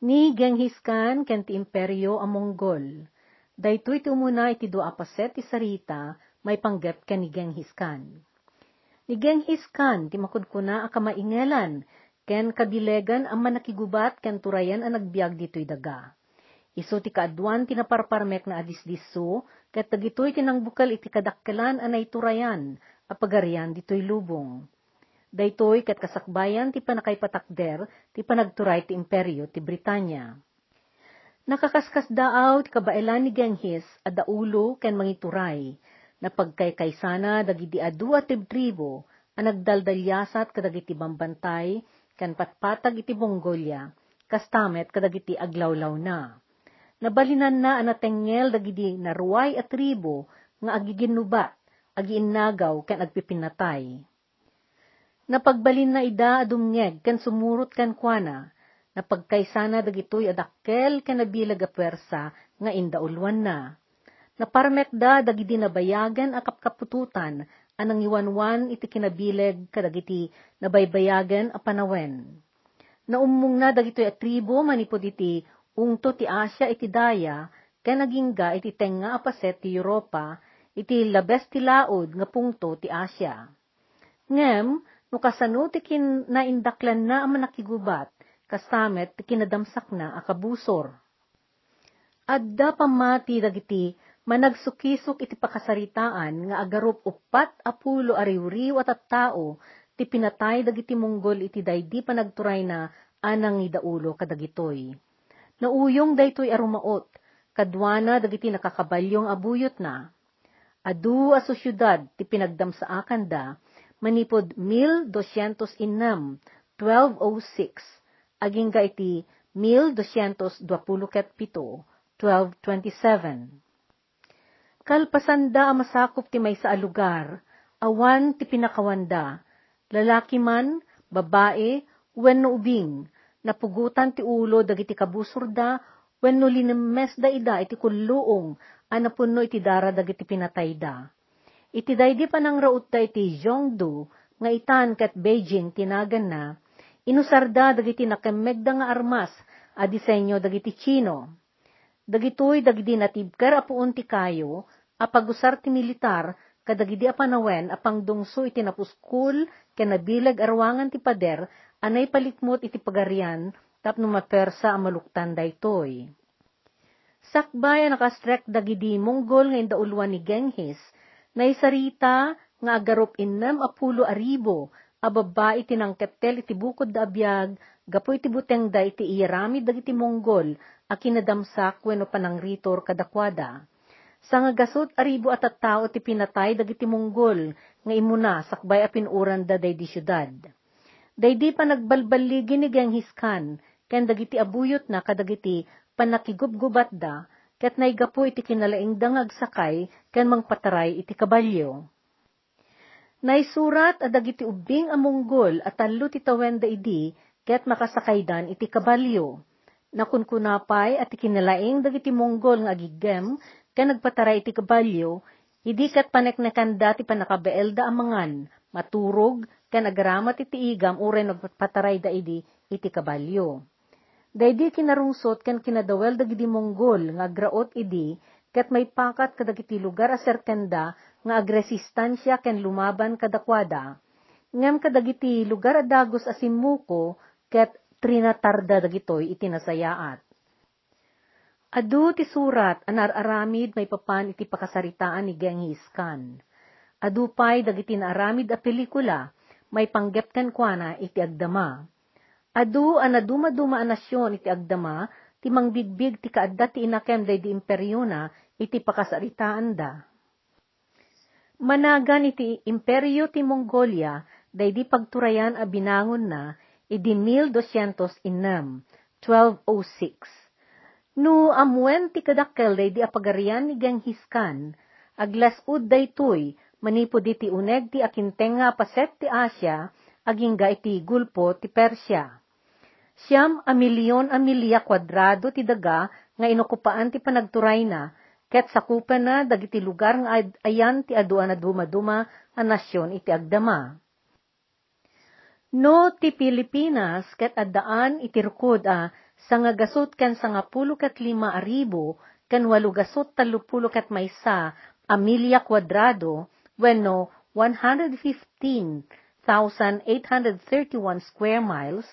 Ni Genghis Khan ken ti imperyo a Mongol. Daytoy ti umuna iti dua apaset ti sarita may panggep ken ni Genghis Khan. Ni Genghis Khan ti makudkuna a kamaingelan ken kabilegan ang manakigubat ken turayan ang nagbiag ditoy daga. Iso ti kaadwan ti naparparmek na adisdiso ket dagitoy tinangbukal iti kadakkelan anay turayan a pagarian ditoy lubong. Daytoy ket kasakbayan ti panakaipatakder ti panagturay ti imperyo ti Britanya. Nakakaskas daaw ti kabailan ni Genghis a daulo ken mangituray na pagkaykaysana dagiti adu at tribo a nagdaldalyasat kadagiti bambantay ken patpatag iti Mongolia kastamet kadagiti aglawlaw na. Nabalinan na anatengel dagiti naruay at tribo nga agiginubat, agiinnagaw ken agpipinatay Napagbalin na ida adumngeg ken sumurot ken kuana, napagkaysana dagitoy adakkel ken nabilag a pwersa nga indaulwan na. Naparmek da dagiti nabayagan a kapkapututan anang iwanwan iti kinabileg kadagiti nabaybayagan a panawen. Naummong na dagitoy a tribo manipod iti ungto ti Asya iti daya ken nagingga iti tenga a paset ti Europa iti labes ti laod nga pungto ti Asya. Ngem, No kasano ti kin naindaklan na ang manakigubat, kastamet ti kinadamsak na akabusor. Adda pamati dagiti managsukisok iti pakasaritaan nga agarup upat apulo ariwriw at at tao ti pinatay dagiti Monggol iti daydi panagturay na anang idaulo kadagitoy. Nauyong daytoy arumaot, kadwana dagiti nakakabalyong abuyot na. Adu aso syudad ti pinagdamsaakan da, manipod 1206, 1206, aging ga iti 1227, 1227. Kalpasanda masakop ti may sa alugar, awan ti pinakawanda, lalaki man, babae, wenno ubing, napugutan ti ulo dagiti kabusurda, wenno linemes da ida iti kulluong, anapunno iti dara dagiti pinatay da Iti daydi pa nang raut da iti Zhongdu, nga itan kat Beijing tinagan na, inusarda dagiti nakemegda nga armas a disenyo dagiti Chino. Dagitoy dagiti natibkar apuon ti kayo, a pagusar ti militar, kadagidi a panawen a pangdungso iti napuskul ken nabilag arwangan ti pader anay palikmot iti pagarian tapno mapersa a maluktan daytoy. Sakbay nakastrek dagidi Mongol nga indaulwan ni Genghis Naisarita nga agarop innem apulo aribo, ababa iti nangkettel iti bukod da abiyag, gapo iti buteng da iti iyaramid dagiti Monggol, a kinadamsak wenno panangritor kadakwada. Sa nga gasot aribo at tao ti pinatay dagiti Monggol, nga imuna sakbay a pinuran da day di syudad. Daydi pa nagbalbaligi ni Genghis Khan, ken dagiti abuyot na kadagiti panakigubgubat da, ket naigapo iti kinalaing dangag sakay ken mangpataray iti kabalyo. Naisurat adag iti ubing a Monggol at talo ti tawenda idi ket makasakaydan iti kabalyo. Nakunkunapay at kinalaing dagiti Monggol nga agigem ken nagpataray iti kabalyo, idi ket paneknekan dati panakabeelda amangan, maturog, ken agaramat iti igam uren nagpataray da idi iti kabalyo. Daydi kinarungsot ken kinadawel dagiti Monggol nga agraot idi ket may pakat kadagiti lugar a serkenda nga agresistansya ken lumaban kadakwada. Ngem kadagiti lugar a dagos a simuko ket trinatarda dagitoy iti nasayaat. Adu ti surat anararamid may papan iti pakasaritaan ni Genghis Khan. Adu pay dagiti naaramid a pelikula may panggep kuana iti agdama Adu anaduma-duma a nasyon iti agdama, ti mangbigbig ti kaadda ti inakem day di imperyo na, iti pakasaritaan da. Managan iti imperyo ti Mongolia, day di pagturayan a binangon na, idi 1206, 1206. No amuen ti kadakkel day di apagarian ni Genghis Khan, aglasud daytoy, manipod iti uneg ti akintenga paset ti Asya, aging ga iti gulpo ti Persya. Siyam a milyon a milya kwadrado ti daga nga inokupaan ti panagturay na, ket sakupan na dagiti lugar nga ayan ti aduan na dumaduma a nasyon iti agdama. No ti Pilipinas ket addaan iti rukod a Sa nga gasot kan sa nga pulo kat lima aribo, kan walo gasot talupulo kat maysa, a milya kwadrado, wenno 115,831 square miles,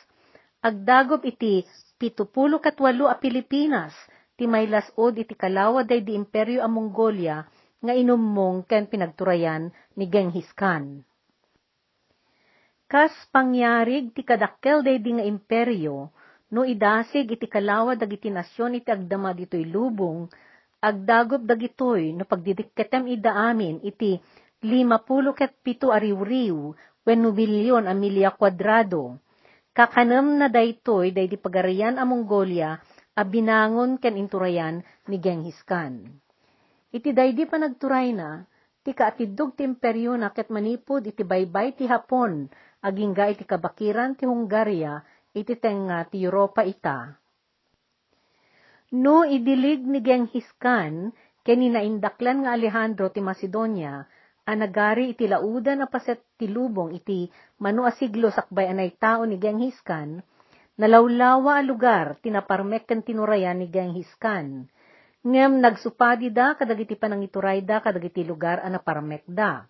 agdagop iti pitupulo kat walo a Pilipinas, ti may lasod iti kalawa day di imperyo a Mongolia, nga inummong ken pinagturayan ni Genghis Khan. Kas pangyarig ti kadakkel day di nga imperyo, no idasig iti kalawa dagiti nasyon iti agdama ditoy lubong, agdagop dagitoy no pagdidikketem ida amin iti lima pulo ket pito ariw-riw, wenno bilyon a milya kwadrado. Kakanam na daytoy day di pagarian a Mongolia, a binangon ken inturayan ni Genghis Khan. Iti daydi pa nagturay na, ti kaatidog ti imperyo na ket manipod iti baybay ti Hapon, agingga iti kabakiran ti Hungaria, iti tenga ti Europa ita. No idilig ni Genghis Khan, ken inaindaklan nga Alejandro ti Macedonia, anagari iti laudan a paset ti lubong iti manu a siglo sakbay anay tao ni Genghis Khan, nalawlawa a lugar tinaparmek ken tinurayan ni Genghis Khan. Ngem nagsupadi da kadagiti panangituray da kadagiti lugar a naparmek da.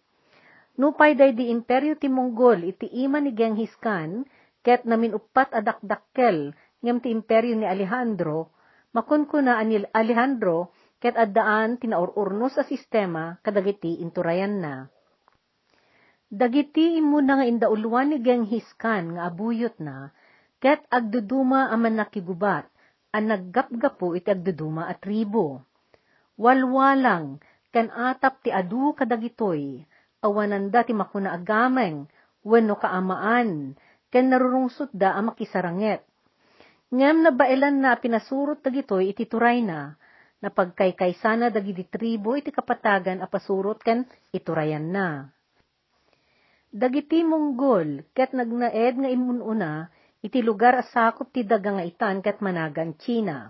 Nupay day di imperyo ti Mongol iti ima ni Genghis Khan, ket namin upat adakdakkel ngem ti imperyo ni Alejandro, makon kuna anil Alejandro, ket addaan tinaururnos sa sistema kadagiti inturayan na. Dagiti imuna nga indauluan ni Genghis Khan nga abuyot na, ket agduduma aman nakigubat, ang naggapgapo iti agduduma at tribo. Walwalang, kan atap ti adu kadagitoy, awananda ti makuna agameng, wenno kaamaan, ken narurungsot da a makisaranget. Ngem na bailan na pinasurot dagitoy iti turay na, na pagkaykaysana dagiti tribo iti kapatagan a pasurot ken iturayan na. Dagiti Monggol, ket nagnaed nga imununa, iti lugar asakop ti daga nga itan ket managan China.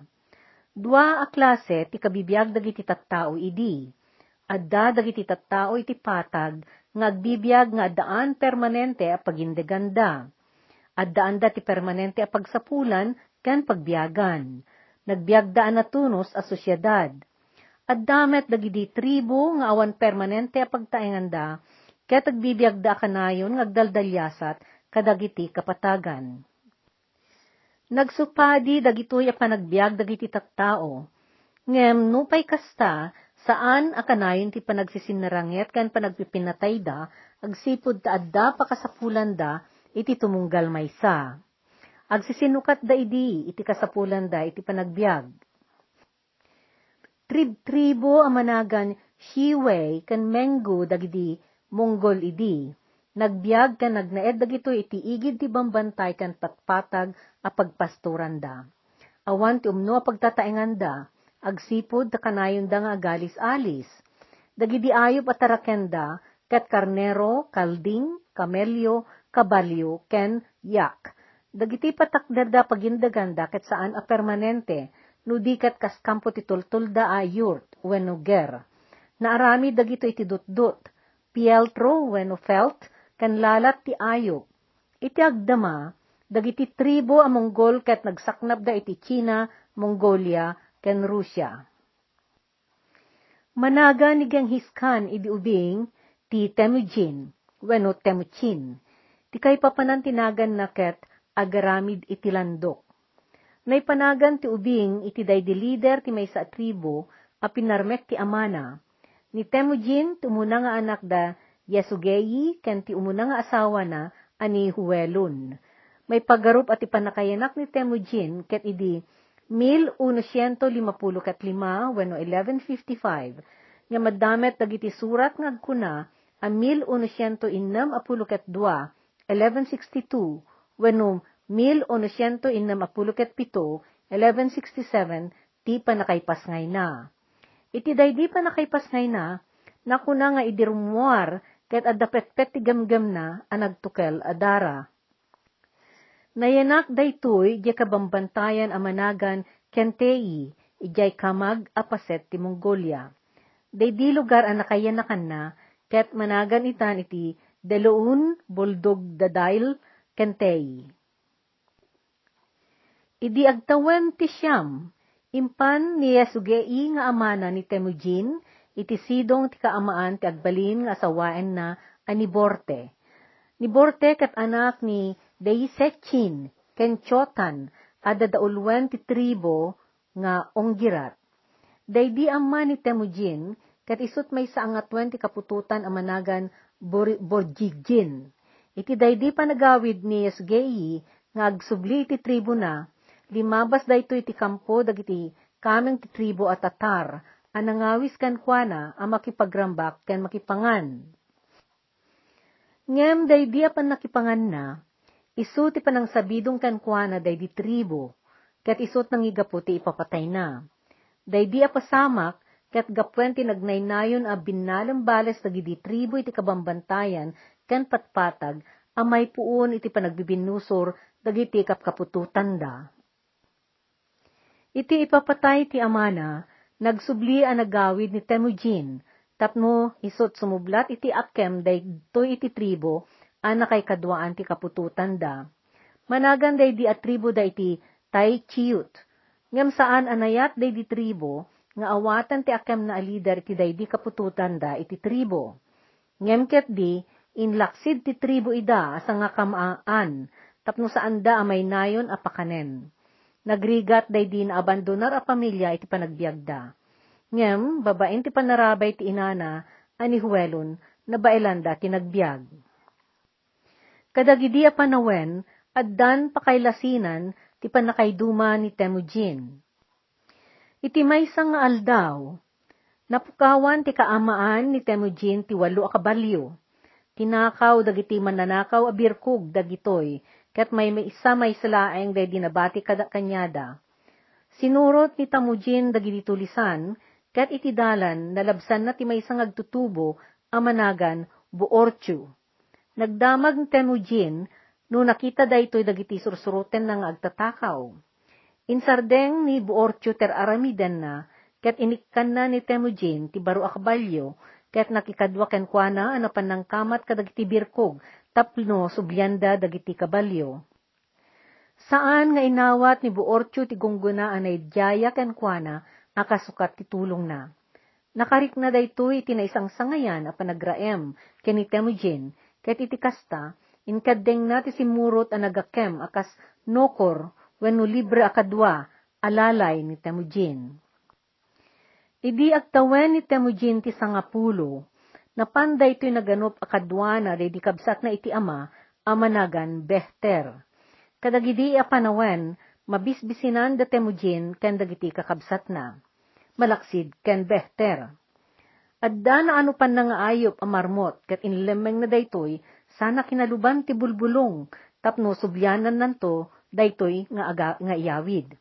Dua a klase ti kabibiyag dagiti tattao idi. Adda dagiti tattao iti patag nga agbibiyag nga addaan permanente a pagindeganda. Addaan da ti permanente a pagsapulan ken pagbiyagan. Nagbiagdaan na tunos a sosyedad. Addamet dagiti tribo nga awan permanente a pagtaenganda ket agbibiagda kanayon nga agdaldalyasat kadagiti kapatagan. Nagsupadi dagitoy a panagbiag dagiti tattao. Ngem nupay kasta, saan akanayon ti panagsisinaranget kan panagpipinatay da, agsipod ta adda pakasapulan da, iti tumunggal maysa. Agsisinukat da idi, iti kasapulan da, iti panagbiag. Trib-tribo amanagan Shiwei kan Menggu dagidi Mongol idi Nagbiag ka nagnaed dagito iti igid ti bambantay kan patpatag a pagpasturan da. Awan ti umno a pagtataengan da, agsipod ta kanayon da nga agalis-alis. Dagidi ayop at tarakenda, kat karnero, kalding, kamelyo, kabalyo, ken yak. Dagiti patakder da pagindaganda ket saan a permanente, no di kat kaskampo ti tultulda a yurt, wenno ger. Naarami dagito iti dutdut, pieltro wenno felt, kan lalat ti ayop. Iti agdama, dagiti tribo a Mongol ket nagsaknap da iti China, Mongolia, ken Russia. Managa ni Genghis Khan idi ubing ti Temujin, wenno Temuchin. Ti kay papanan tinagan na ket agaramid iti landok. Naipanagan ti ubing iti daydi leader ti maysa tribo a pinarmek ti amana. Ni Temujin tumuna nga anak da Yasugeyi ken ti umuna nga asawa na ani Huelun. May pagarup at ipanakayanak ni Temujin ket idi 1155 wenno 1155 nga madamet dagiti surat nga agkuna a 1106 apuluket 2 1162 wenno 1167 1167 ti panakaypasngay na. Iti daydi panakaypasngay na, nakuna nga idirumuar ket addapetpet ti gamgam na anagtukel adara. Nayanak daytoy di kabambantayan a managan Kentei, ijay kamag apaset ti Mongolia. Daydi lugar a nakayanakan na, ket managan itan iti Deloun Boldog Dadail Kentei. Idi agtawen ti siyam, impan ni Yesugei nga amana ni Temujin, iti sidong ti kaamaan ti agbalin nga asawaen na aniborte. Ni Borte kat anak ni Deisechin, ken Chotan, ada daulwen ti tribo nga onggirat. Daydi amma ni Temujin, kat isut may sa angatwen ti kapututan amanagan Borjigin. Iti daydi panagawid ni Yesgei nga agsubli iti tribo na, limabas dayto iti kampo dagiti kameng ti tribo at tatar, anangawis kan kuana a makipagrambak ken makipangan. Ngem daydi apan nakipangan na, isu ti panang sabidong kan kuana daydi tribo, ket isut nang igapu ti ipapatay na. Daydi apasamak, ket gapwen nagnaynayon a binalang bales dagidi tribo iti kabambantayan ken patpatag amay puon iti panagbibinusor dagiti kapkapututan da. Iti ipapatay ti amana, nagsubli a nagawid ni Temujin, tapno isot sumublat iti akem daytoy iti tribo, ana kay kadwaan ti kapututan da. Managan day di at tribo da iti Tai Chiyut. Ngam saan anayat day di tribo, nga awatan ti akem na alider iti day di kapututan da iti tribo. Ngem ket di, inlaksid ti tribo ida asa nga kamaan, tapno saan da amay nayon apakanen. Nagrigat day din abandonar a pamilya iti panagbiagda. Ngem, babaen ti panarabay ti inana, ani huwelon, na bailanda ti nagbiag. Kadagidi a panawen, addan pakailasinan, ti panakayduma ni Temujin. Iti maysa nga aldaw, napukawan ti kaamaan ni Temujin ti walo a kabalyo tinakaw dagiti mananakaw a birkog dagitoy, ket may may isa may salaeng day dinabati kada kanyada. Sinurot ni Tamujin dagiti tulisan, ket iti dalan nalabsan na ti may agtutubo amanagan buorchu. Nagdamag ni Temujin, no nakita daytoy dagiti sursuruten nga agtatakaw. Insardeng ni buorchu ter aramiden na, ket inikkan na ni Temujin ti baro akbalyo, ket nakikadwa ken kuana ano panangkamat kadagiti birkog tapno subyanda dagiti kabalyo. Saan nga inawat ni Buorcho ti gungguna anay diyaya ken kuana akasukat ti tulong na. Nakarik na daytoy iti naisang sangayan a panagraem ken Temujin ket iti kasta inkadeng na ti simurot a nagakem akas nokor wenno libre akadwa alalay ni Temujin. Idi agtawen ni Temujin ti sangapulo, napanday to'y naganop akadwana day di kabsat na iti ama, amanagan Behter. Kadagidi apanawen, mabisbisinan da Temujin ken dagiti kakabsat na. Malaksid ken Behter. Adda na ano pan nga ayop amarmot, ket inlemeng na daytoy, sana kinaluban ti bulbulong, tapno subyanan nanto, daytoy nga, aga, nga iyawid.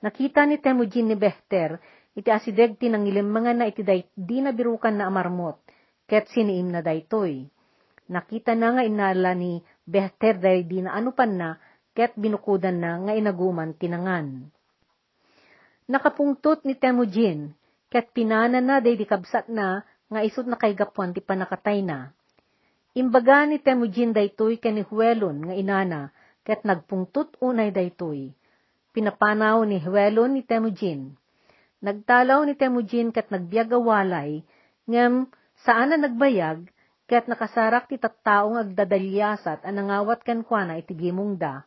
Nakita ni Temujin ni Behter, iti asideg ti nangilim mga na iti day, di na birukan na amarmot, ket siniim na daytoy. Nakita na nga inala ni Behter day di na anupan na, ket binukudan na nga inaguman tinangan. Nakapungtot ni Temujin, ket pinana na day di kabsat na, nga isut na kay gapuan ti panakatay na. Imbaga ni Temujin daytoy ken Huelon nga inana, ket nagpungtot unay daytoy. Pinapanaw ni Huelon ni Temujin Nagtalaw ni Temujin kat nagbiag awalay, ngem saan na nagbayag, kat nakasarak ti tattaong agdadalyasat anangawat kan kuana iti gimong da.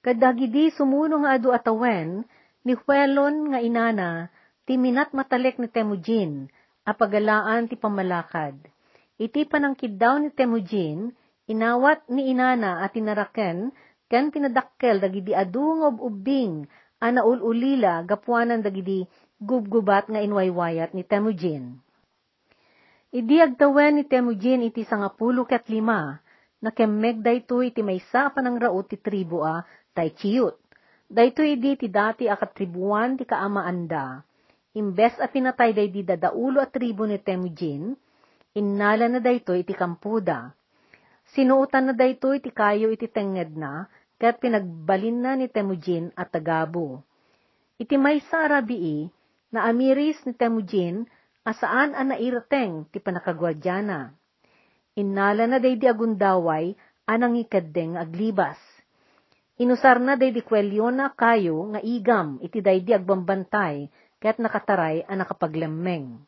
Kadagidi sumuno nga adu atawen, ni Huelon nga inana, ti minat matalek ni Temujin, apagalaan ti pamalakad. Iti panangkid daw ni Temujin, inawat ni inana at tinaraken, ken pinadakkel dagidi adu ng ubing ana ululila gapuanan dagidi gubgubat nga inwaywayat ni Temujin. Idi agtawen ni Temujin iti sangapulo ket lima, na kemmeg dayto iti maysa panang raot ti tribu a Taichiyut. Dayto idi ti dati akatribuan ti kaamaanda. Imbes a pinatay day di dadaulo at tribu ni Temujin, innala na dayto iti kampuda. Sinuutan na dayto iti kayo iti tenged na, ket pinagbalin na ni Temujin at Tagabo. Iti may sa arabii, na amiris ni Temujin, asaan ang nairateng ti panakagwadyana. Innala na day di agundaway, anang ikaddeng aglibas. Inusar na day di kwelyo na kayo nga igam iti day di agbambantay ket nakataray a nakapaglemmeng.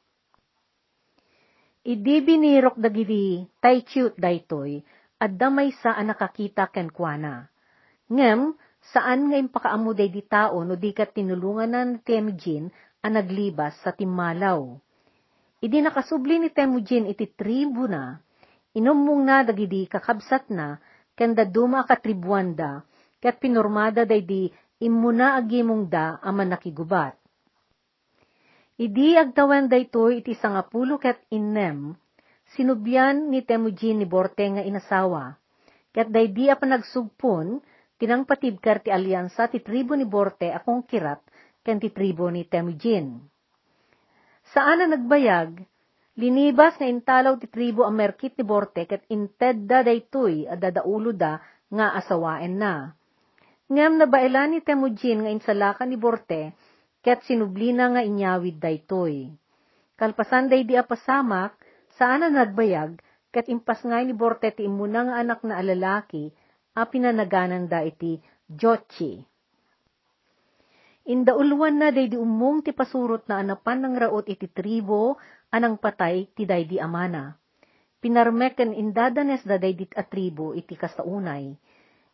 Idi binirok dagiti taychut daytoy at damay sa a nakakita ken kuana. Ngem, saan nga impakaamo di tao no di kat tinulungan na Temujin a naglibas sa timmalaw. Idi nakasubli ni Temujin iti tribu na, inumong na dagidi kakabsat na, kanda duma katribuanda, kat pinormada day di imuna agimong da aman nakigubat. Idi agtawan daytoy iti sangapulo ket innem, sinubyan ni Temujin ni Borte nga inasawa, ket day di pa nagsugpon, tinang patibkar ti alyansa ti tribo ni Borte akong kirat ken ti tribo ni Temujin. Saan na nagbayag, linibas nga intalaw ti tribo ang merkit ni Borte ket inted da daytoy at dadaulo da nga asawaen na. Ngam nabailan ni Temujin nga insalakan ni Borte ket sinublina nga inyawid daytoy. Kalpasan day di apasamak, saan na nagbayag, ket impas nga ni Borte ti imuna nga anak na alalaki, a pinanaganan iti Jochi. Indauluan na day di umong ti pasurot na anapan ng raot iti tribo, anang patay ti day di amana. Pinarmeken indadanes da day di atribo iti kasaunay.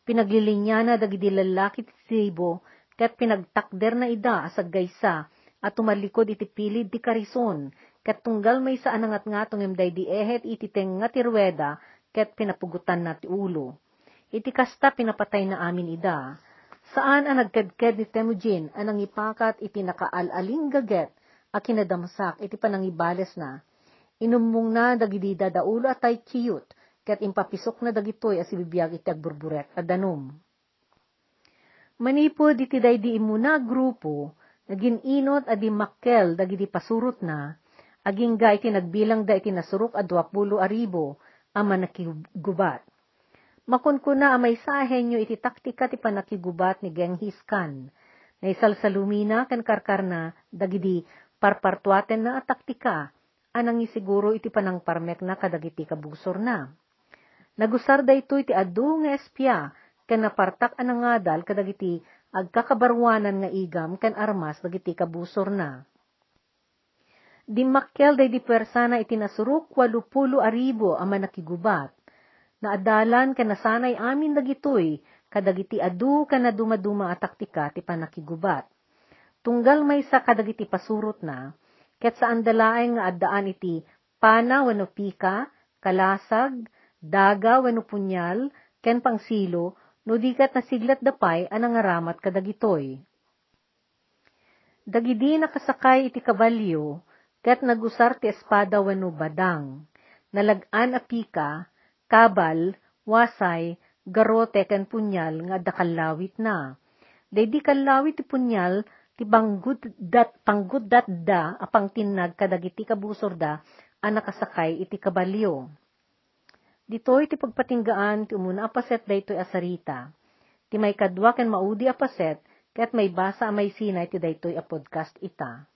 Pinaglilinya na dagiti lalaki ti tribo, ket pinagtakder na ida asag gaysa, at tumalikod iti pilid ti karison, ket tunggal may sa anangat nga tungim day ehet iti teng nga tirweda, ket pinapugutan na ti ulo. Iti kasta pinapatay na amin ida, Saan ang nagkedked ni Temujin anang ipakat iti nakaalaling gaget a kinadamsak iti panangibales na. Inumong na dagidi dadaulo atay kiyut ket impapisok na dagitoy as ibibiyag iti agburburek a danum. Manipod iti daydi imuna grupo naging inot adi makkel dagidi pasurot na aging ga iti nagbilang da iti nasurok a 20 aribo ama nakigubat makunkuna amay sahen nyo iti taktika ti panakigubat ni Genghis Khan. Naisal sa lumina kan karkarna dagidi parpartuaten na taktika anang isiguro iti panang parmek na kadagiti kabusor na. Nagusar da ito iti adu nga espya ken napartak anang ngadal kadagiti agkakabarwanan nga igam ken armas dagiti kabusor na. Dimakkel day di persana iti nasuruk walupulo aribo ama nakigubat na adalan ka nasanay amin dagitoy, kadagiti adu ka na dumaduma at taktika ti panakigubat. Tunggal may sa kadagiti pasurot na, ket saan dalaay nga addaan iti pana wano pika, kalasag, daga wano punyal, ken pangsilo, no dikat na siglat dapay anang aramat kadagitoy. Dagidi nakasakay iti kabalyo, ket nagusar ti espada wano badang, nalagaan a pika, kabal, wasay, garote ken punyal nga dakalawit na. Dedi kalawit ti punyal ti banggud dat panggud dat da apang tinag kadagiti kabusor da ang nakasakay iti kabalyo. Ditoy ti pagpatinggaan ti umuna apaset daytoy asarita. Ti may kadwa ken maudi apaset ket may basa may sinay ti daytoy a podcast ita.